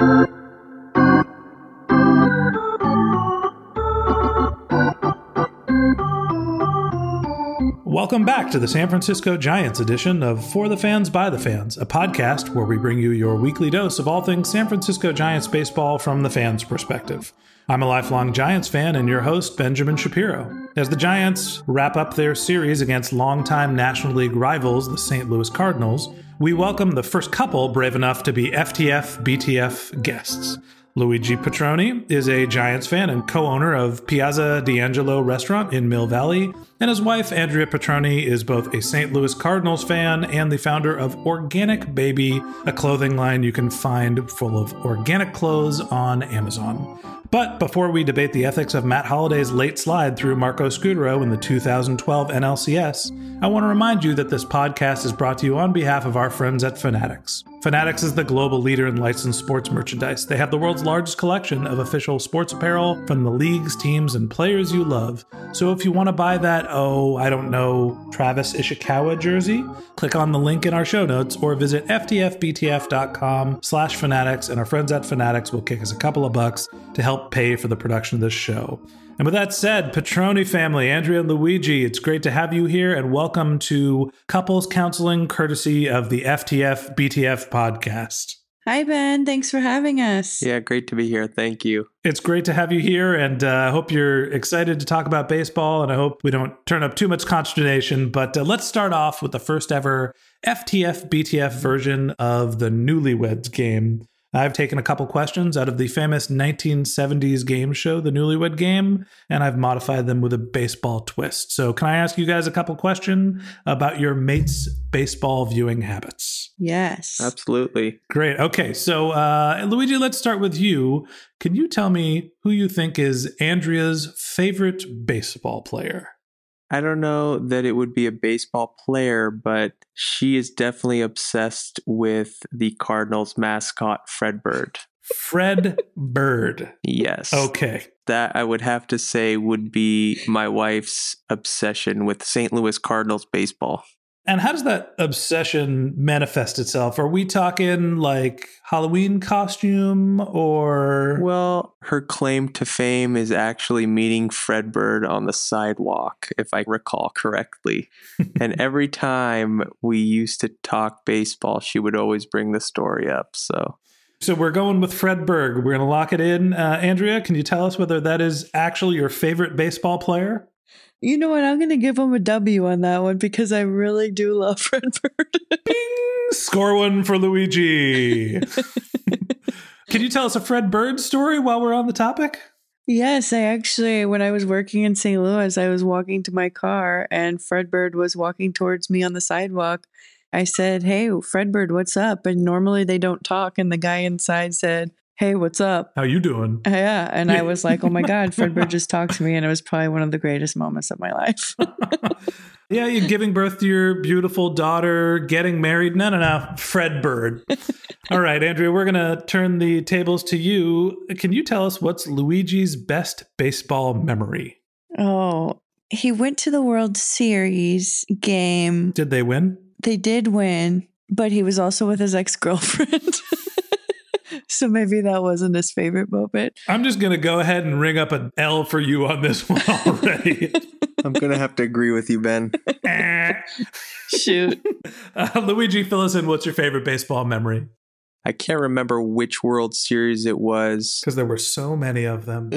you. Welcome back to the San Francisco Giants edition of For the Fans by the Fans, a podcast where we bring you your weekly dose of all things San Francisco Giants baseball from the fans' perspective. I'm a lifelong Giants fan and your host, Benjamin Shapiro. As the Giants wrap up their series against longtime National League rivals, the St. Louis Cardinals, we welcome the first couple brave enough to be FTF BTF guests. Luigi Petrone is a Giants fan and co owner of Piazza D'Angelo restaurant in Mill Valley, and his wife, Andrea Petrone, is both a St. Louis Cardinals fan and the founder of Organic Baby, a clothing line you can find full of organic clothes on Amazon. But before we debate the ethics of Matt Holliday's late slide through Marco Scutaro in the 2012 NLCS, I want to remind you that this podcast is brought to you on behalf of our friends at Fanatics. Fanatics is the global leader in licensed sports merchandise. They have the world's largest collection of official sports apparel from the leagues, teams, and players you love. So if you want to buy that, oh, I don't know, Travis Ishikawa jersey, click on the link in our show notes or visit ftfbtf.com slash fanatics and our friends at Fanatics will kick us a couple of bucks to help pay for the production of this show. And with that said, Petrone family, Andrea and Luigi, it's great to have you here and welcome to Couples Counseling courtesy of the FTF BTF podcast. Hi, Ben. Thanks for having us. Yeah, great to be here. Thank you. It's great to have you here, and uh, I hope you're excited to talk about baseball. And I hope we don't turn up too much consternation. But uh, let's start off with the first ever FTF BTF version of the Newlyweds game. I've taken a couple questions out of the famous 1970s game show, The Newlywed Game, and I've modified them with a baseball twist. So, can I ask you guys a couple questions about your mates' baseball viewing habits? Yes. Absolutely. Great. Okay. So, uh, Luigi, let's start with you. Can you tell me who you think is Andrea's favorite baseball player? I don't know that it would be a baseball player, but she is definitely obsessed with the Cardinals mascot, Fred Bird. Fred Bird. Yes. Okay. That I would have to say would be my wife's obsession with St. Louis Cardinals baseball. And how does that obsession manifest itself? Are we talking like Halloween costume or. Well, her claim to fame is actually meeting Fred Bird on the sidewalk, if I recall correctly. and every time we used to talk baseball, she would always bring the story up. So. So we're going with Fred Bird. We're going to lock it in. Uh, Andrea, can you tell us whether that is actually your favorite baseball player? You know what? I'm going to give him a W on that one because I really do love Fred Bird. Bing! Score one for Luigi. Can you tell us a Fred Bird story while we're on the topic? Yes, I actually, when I was working in St. Louis, I was walking to my car and Fred Bird was walking towards me on the sidewalk. I said, Hey, Fred Bird, what's up? And normally they don't talk. And the guy inside said, Hey, what's up? How you doing? Uh, yeah. And I was like, Oh my God, Fred Bird just talked to me. And it was probably one of the greatest moments of my life. yeah, you're giving birth to your beautiful daughter, getting married. No, no, no. Fred Bird. All right, Andrea, we're going to turn the tables to you. Can you tell us what's Luigi's best baseball memory? Oh, he went to the World Series game. Did they win? They did win, but he was also with his ex girlfriend. so maybe that wasn't his favorite moment. I'm just going to go ahead and ring up an L for you on this one already. I'm going to have to agree with you, Ben. Shoot. Uh, Luigi, fill us in. What's your favorite baseball memory? I can't remember which World Series it was. Because there were so many of them.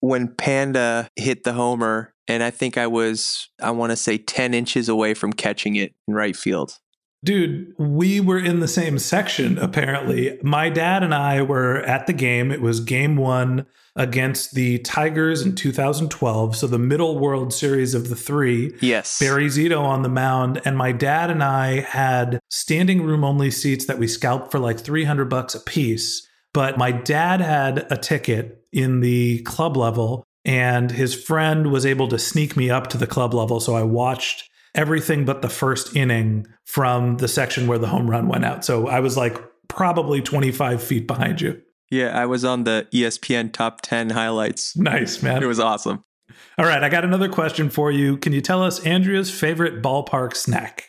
when Panda hit the homer, and I think I was, I want to say, 10 inches away from catching it in right field. Dude, we were in the same section, apparently. My dad and I were at the game. It was game one against the Tigers in 2012. So the middle World Series of the three. Yes. Barry Zito on the mound. And my dad and I had standing room only seats that we scalped for like 300 bucks a piece. But my dad had a ticket in the club level, and his friend was able to sneak me up to the club level. So I watched everything but the first inning from the section where the home run went out. So I was like probably 25 feet behind you. Yeah, I was on the ESPN top 10 highlights. Nice, man. It was awesome. All right, I got another question for you. Can you tell us Andrea's favorite ballpark snack?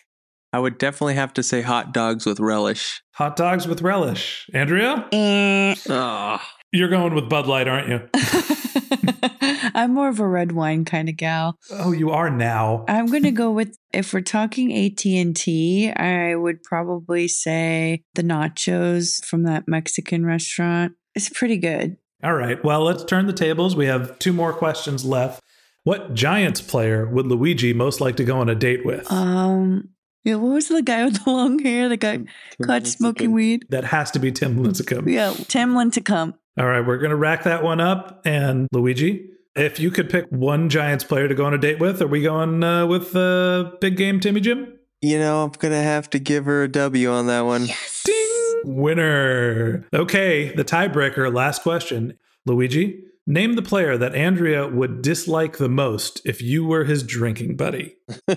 I would definitely have to say hot dogs with relish. Hot dogs with relish. Andrea? Eh. Oh, You're going with Bud Light, aren't you? I'm more of a red wine kind of gal. Oh, you are now. I'm going to go with if we're talking AT&T, I would probably say the nachos from that Mexican restaurant. It's pretty good. All right. Well, let's turn the tables. We have two more questions left. What Giants player would Luigi most like to go on a date with? Um yeah, what was the guy with the long hair that got caught smoking weed? that has to be Tim Lincecum. Yeah, Tim Lincecum. All right, we're going to rack that one up. And Luigi, if you could pick one Giants player to go on a date with, are we going uh, with uh, big game Timmy Jim? you know, I'm going to have to give her a W on that one. Ding! Winner. Okay, the tiebreaker, last question. Luigi, name the player that Andrea would dislike the most if you were his drinking buddy.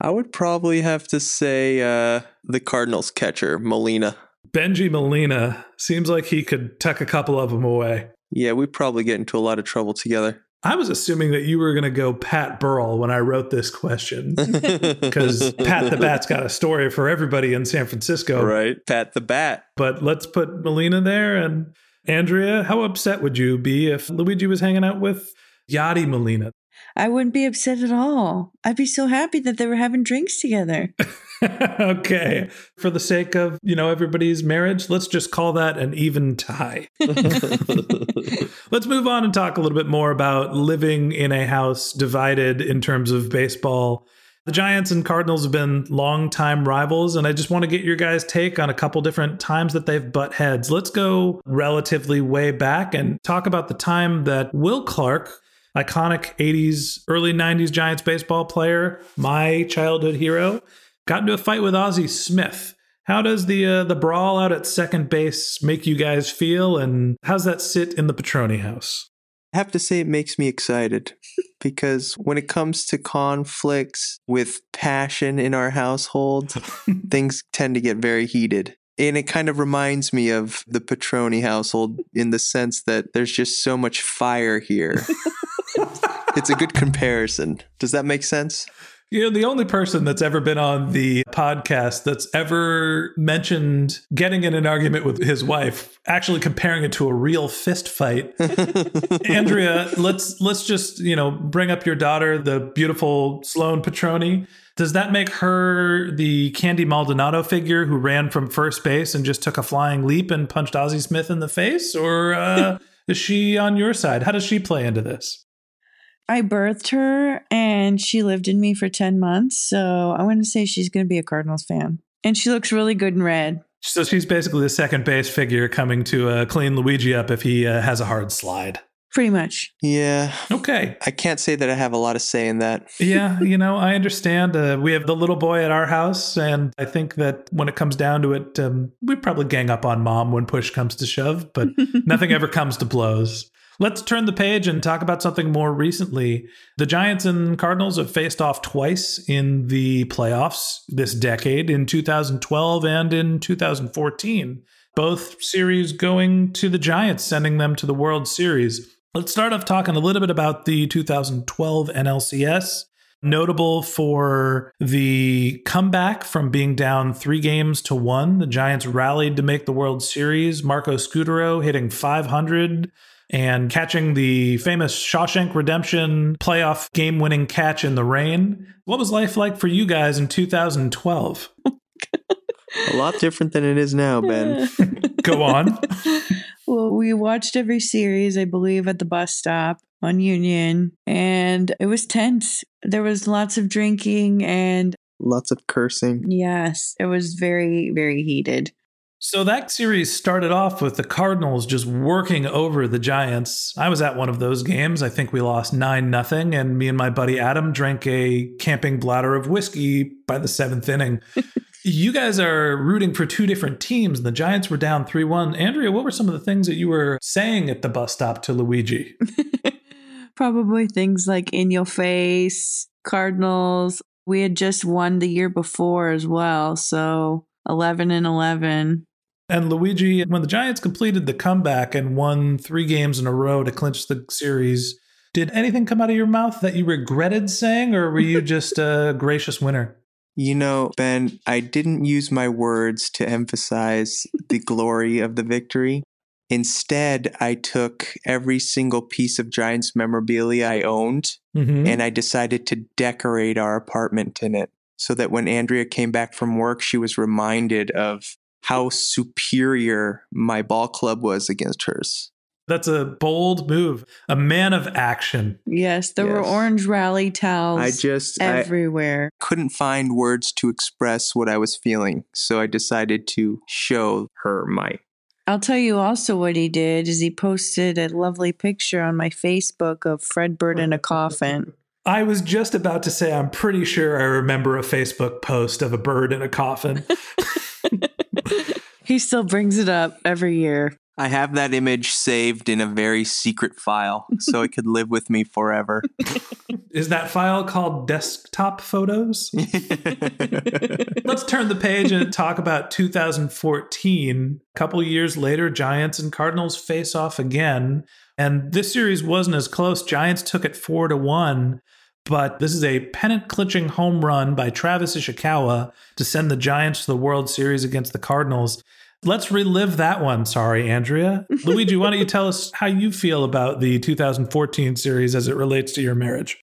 I would probably have to say uh, the Cardinals catcher, Molina. Benji Molina seems like he could tuck a couple of them away. Yeah, we probably get into a lot of trouble together. I was assuming that you were going to go Pat Burrell when I wrote this question because Pat the Bat's got a story for everybody in San Francisco. right. Pat the Bat. But let's put Molina there. And Andrea, how upset would you be if Luigi was hanging out with Yadi Molina? I wouldn't be upset at all. I'd be so happy that they were having drinks together. okay. For the sake of, you know, everybody's marriage, let's just call that an even tie. let's move on and talk a little bit more about living in a house divided in terms of baseball. The Giants and Cardinals have been longtime rivals, and I just want to get your guys' take on a couple different times that they've butt heads. Let's go relatively way back and talk about the time that Will Clark, iconic 80s, early 90s Giants baseball player, my childhood hero, got into a fight with Ozzie Smith. How does the uh, the brawl out at second base make you guys feel, and how's that sit in the Petrone house? I have to say it makes me excited because when it comes to conflicts with passion in our household, things tend to get very heated. And it kind of reminds me of the Petrone household in the sense that there's just so much fire here. it's a good comparison. Does that make sense? You know, the only person that's ever been on the podcast that's ever mentioned getting in an argument with his wife, actually comparing it to a real fist fight. Andrea, let's let's just, you know, bring up your daughter, the beautiful Sloan Petrone. Does that make her the Candy Maldonado figure who ran from first base and just took a flying leap and punched Ozzie Smith in the face? Or uh, is she on your side? How does she play into this? I birthed her and she lived in me for 10 months. So I want to say she's going to be a Cardinals fan. And she looks really good in red. So she's basically the second base figure coming to uh, clean Luigi up if he uh, has a hard slide. Pretty much. Yeah. Okay. I can't say that I have a lot of say in that. yeah, you know, I understand. Uh, we have the little boy at our house, and I think that when it comes down to it, um, we probably gang up on mom when push comes to shove, but nothing ever comes to blows. Let's turn the page and talk about something more recently. The Giants and Cardinals have faced off twice in the playoffs this decade, in 2012 and in 2014. Both series going to the Giants, sending them to the World Series. Let's start off talking a little bit about the 2012 NLCS. Notable for the comeback from being down three games to one. The Giants rallied to make the World Series. Marco Scutaro hitting 500 and catching the famous Shawshank Redemption playoff game winning catch in the rain. What was life like for you guys in 2012? A lot different than it is now, Ben. Go on. well, we watched every series, I believe, at the bus stop on Union, and it was tense. There was lots of drinking, and Lots of cursing. yes, it was very, very heated. So that series started off with the Cardinals just working over the Giants. I was at one of those games. I think we lost 9 nothing and me and my buddy Adam drank a camping bladder of whiskey by the 7th inning. you guys are rooting for two different teams. and The Giants were down 3-1. Andrea, what were some of the things that you were saying at the bus stop to Luigi? Probably things like in your face, Cardinals. We had just won the year before as well, so 11 and 11. And Luigi, when the Giants completed the comeback and won 3 games in a row to clinch the series, did anything come out of your mouth that you regretted saying or were you just a gracious winner? You know, Ben, I didn't use my words to emphasize the glory of the victory. Instead, I took every single piece of Giants memorabilia I owned Mhm. and I decided to decorate our apartment in it so that when Andrea came back from work, she was reminded of how superior my ball club was against hers. That's a bold move. A man of action. Yes, there were orange rally towels I just I everywhere. couldn't find words to express what I was feeling, so I decided to show her my I'll tell you also what he did is he posted a lovely picture on my Facebook of Fred Bird in a coffin. I was just about to say, I'm pretty sure I remember a Facebook post of a bird in a coffin. He still brings it up every year. I have that image saved in a very secret file so it could live with me forever. Is that file called desktop photos? Let's turn the page and talk about 2014. A couple years later, Giants and Cardinals face off again. And this series wasn't as close. Giants took it four to one. But this is a pennant clinching home run by Travis Ishikawa to send the Giants to the World Series against the Cardinals. Let's relive that one. Sorry, Andrea. Luigi, why don't you tell us how you feel about the 2014 series as it relates to your marriage?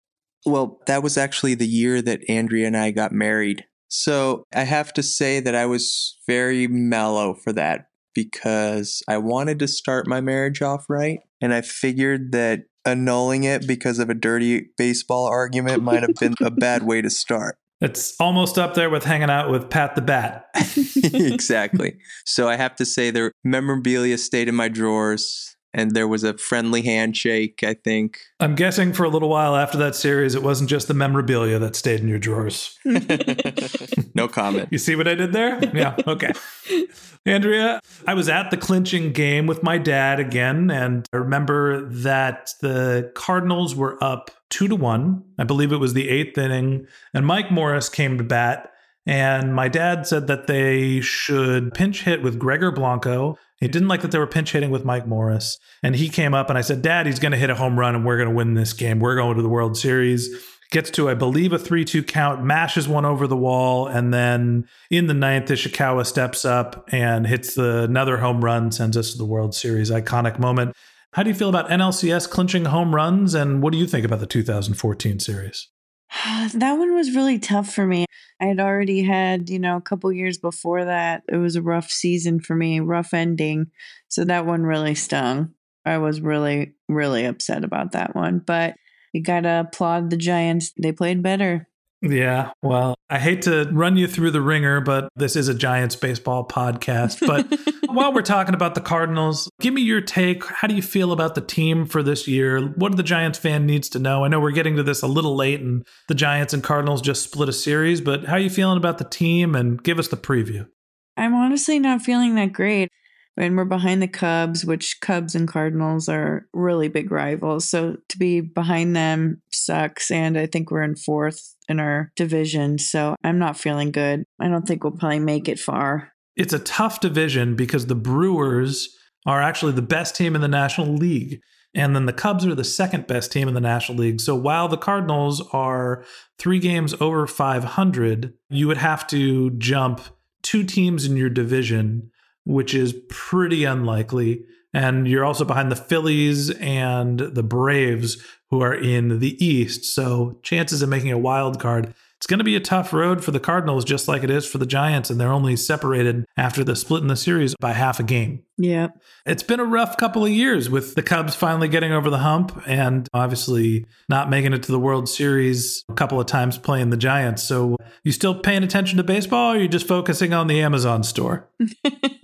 Well, that was actually the year that Andrea and I got married. So I have to say that I was very mellow for that because I wanted to start my marriage off right. And I figured that annulling it because of a dirty baseball argument might have been a bad way to start. It's almost up there with hanging out with Pat the Bat. exactly. So I have to say the memorabilia stayed in my drawers and there was a friendly handshake, I think. I'm guessing for a little while after that series, it wasn't just the memorabilia that stayed in your drawers. no comment. You see what I did there? Yeah. Okay. Andrea, I was at the clinching game with my dad again, and I remember that the Cardinals were up two to one. I believe it was the eighth inning, and Mike Morse came to bat. And my dad said that they should pinch hit with Gregor Blanco. He didn't like that they were pinch hitting with Mike Morse. And he came up and I said, Dad, he's going to hit a home run and we're going to win this game. We're going to the World Series gets to, I believe, a 3 2 count, mashes one over the wall, and then in the ninth, Ishikawa steps up and hits the, another home run, sends us to the World Series. Iconic moment. How do you feel about NLCS clinching home runs, and what do you think about the 2014 series? that one was really tough for me. I had already had, you know, a couple years before that. It was a rough season for me, rough ending. So that one really stung. I was really, really upset about that one. But you got to applaud the Giants. They played better. Yeah, well, I hate to run you through the ringer, but this is a Giants baseball podcast. But while we're talking about the Cardinals, give me your take. How do you feel about the team for this year? What do the Giants fan needs to know? I know we're getting to this a little late and the Giants and Cardinals just split a series, but how are you feeling about the team and give us the preview? I'm honestly not feeling that great. And we're behind the Cubs, which Cubs and Cardinals are really big rivals. So to be behind them sucks. And I think we're in fourth in our division. So I'm not feeling good. I don't think we'll probably make it far. It's a tough division because the Brewers are actually the best team in the National League. And then the Cubs are the second best team in the National League. So while the Cardinals are three games over 500, you would have to jump two teams in your division which is pretty unlikely. And you're also behind the Phillies and the Braves, who are in the East. So chances of making a wild card. It's going to be a tough road for the Cardinals, just like it is for the Giants, and they're only separated after the split in the series by half a game. Yeah. It's been a rough couple of years with the Cubs finally getting over the hump and obviously not making it to the World Series a couple of times playing the Giants. So, you still paying attention to baseball or are you just focusing on the Amazon store?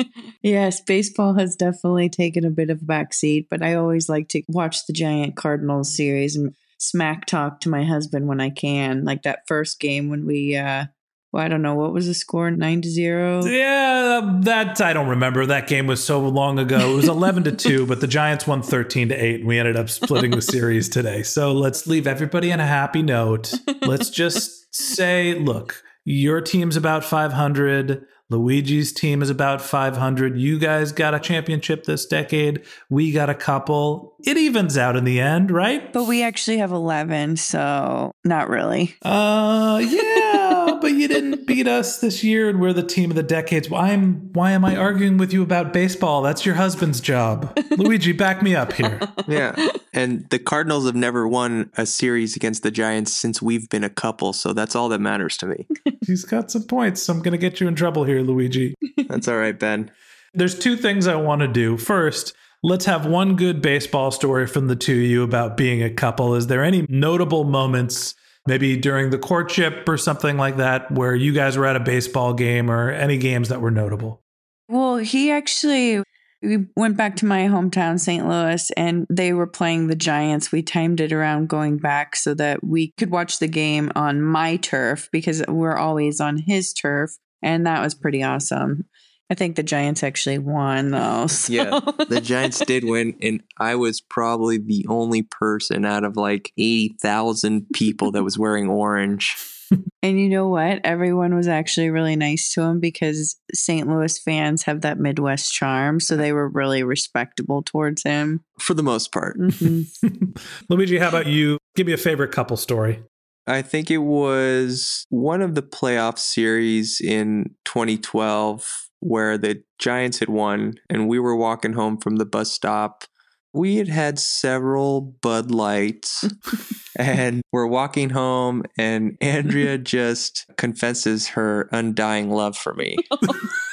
yes, baseball has definitely taken a bit of a backseat, but I always like to watch the Giant Cardinals series and smack talk to my husband when I can. Like that first game when we uh well, I don't know what was the score, nine to zero. Yeah, that I don't remember. That game was so long ago. It was eleven to two, but the Giants won thirteen to eight, and we ended up splitting the series today. So let's leave everybody on a happy note. Let's just say, look, your team's about five hundred. Luigi's team is about 500. You guys got a championship this decade. We got a couple. It evens out in the end, right? But we actually have 11, so not really. Uh, yeah, but you didn't beat us this year, and we're the team of the decades. Why am why am I arguing with you about baseball? That's your husband's job. Luigi, back me up here. Yeah. And the Cardinals have never won a series against the Giants since we've been a couple, so that's all that matters to me. He's got some points. So I'm going to get you in trouble here, Luigi. That's all right, Ben. There's two things I want to do. First, let's have one good baseball story from the two of you about being a couple. Is there any notable moments, maybe during the courtship or something like that, where you guys were at a baseball game or any games that were notable? Well, he actually we went back to my hometown, St. Louis, and they were playing the Giants. We timed it around going back so that we could watch the game on my turf because we're always on his turf. And that was pretty awesome. I think the Giants actually won, though. so- Yeah, the Giants did win, and I was probably the only person out of like 80,000 people that was wearing orange. And you know what? Everyone was actually really nice to him because St. Louis fans have that Midwest charm. So they were really respectable towards him. For the most part. Mhm. Luigi, how about you? Give me a favorite couple story. I think it was one of the playoff series in 2012 where the Giants had won and we were walking home from the bus stop. We had had several Bud Lights and we're walking home and Andrea just confesses her undying love for me. Oh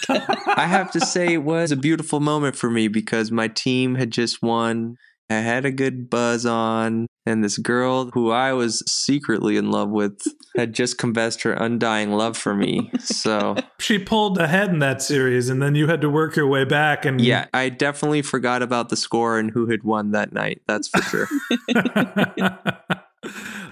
I have to say it was a beautiful moment for me because my team had just won. I had a good buzz on, and this girl who I was secretly in love with had just confessed her undying love for me. So, She pulled ahead in that series, and then you had to work your way back. And yeah, I definitely forgot about the score and who had won that night. That's for sure.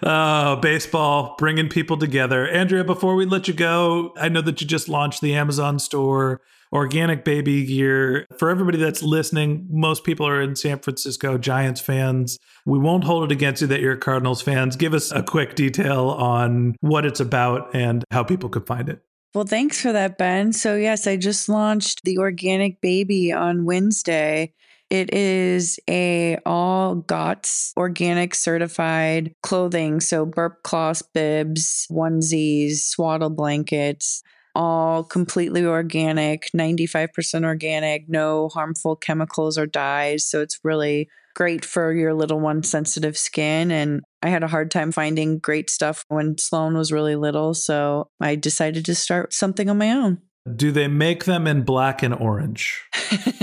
oh, baseball, bringing people together. Andrea, before we let you go, I know that you just launched the Amazon store, organic baby gear. For everybody that's listening, most people are in San Francisco Giants fans. We won't hold it against you that you're Cardinals fans. Give us a quick detail on what it's about and how people could find it. Well, thanks for that, Ben. So, yes, I just launched the Organic Baby on Wednesday. It is a all GOTS organic certified clothing. So, burp cloths, bibs, onesies, swaddle blankets, all completely organic, 95% organic, no harmful chemicals or dyes. So, it's really great for your little one's sensitive skin. And I had a hard time finding great stuff when Sloan was really little. So I decided to start something on my own. Do they make them in black and orange?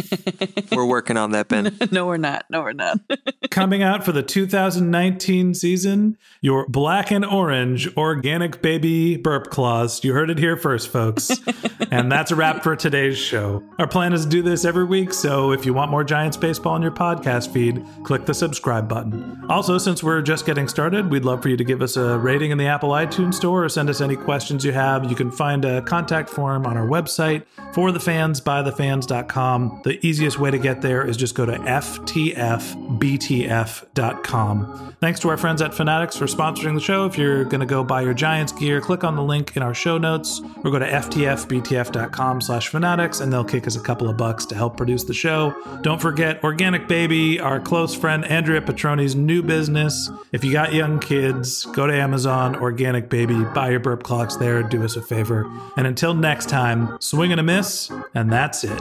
We're working on that, Ben. no, we're not. No, we're not. Coming out for the 2019 season, your black and orange organic baby burp claws. You heard it here first, folks. and that's a wrap for today's show. Our plan is to do this every week, so if you want more Giants baseball on your podcast feed, click the subscribe button. Also, since we're just getting started, we'd love for you to give us a rating in the Apple iTunes store or send us any questions you have. You can find a contact form on our website for the fans by thefans.com. The easiest way to get there is just go to ftfbtf.com. Thanks to our friends at Fanatics for sponsoring the show. If you're going to go buy your Giants gear, click on the link in our show notes or go to ftfbtf.com slash fanatics and they'll kick us a couple of bucks to help produce the show. Don't forget Organic Baby, our close friend Andrea Petrone's new business. If you got young kids, go to Amazon, Organic Baby, buy your burp clocks there, do us a favor. And until next time, swing and a miss, and that's it.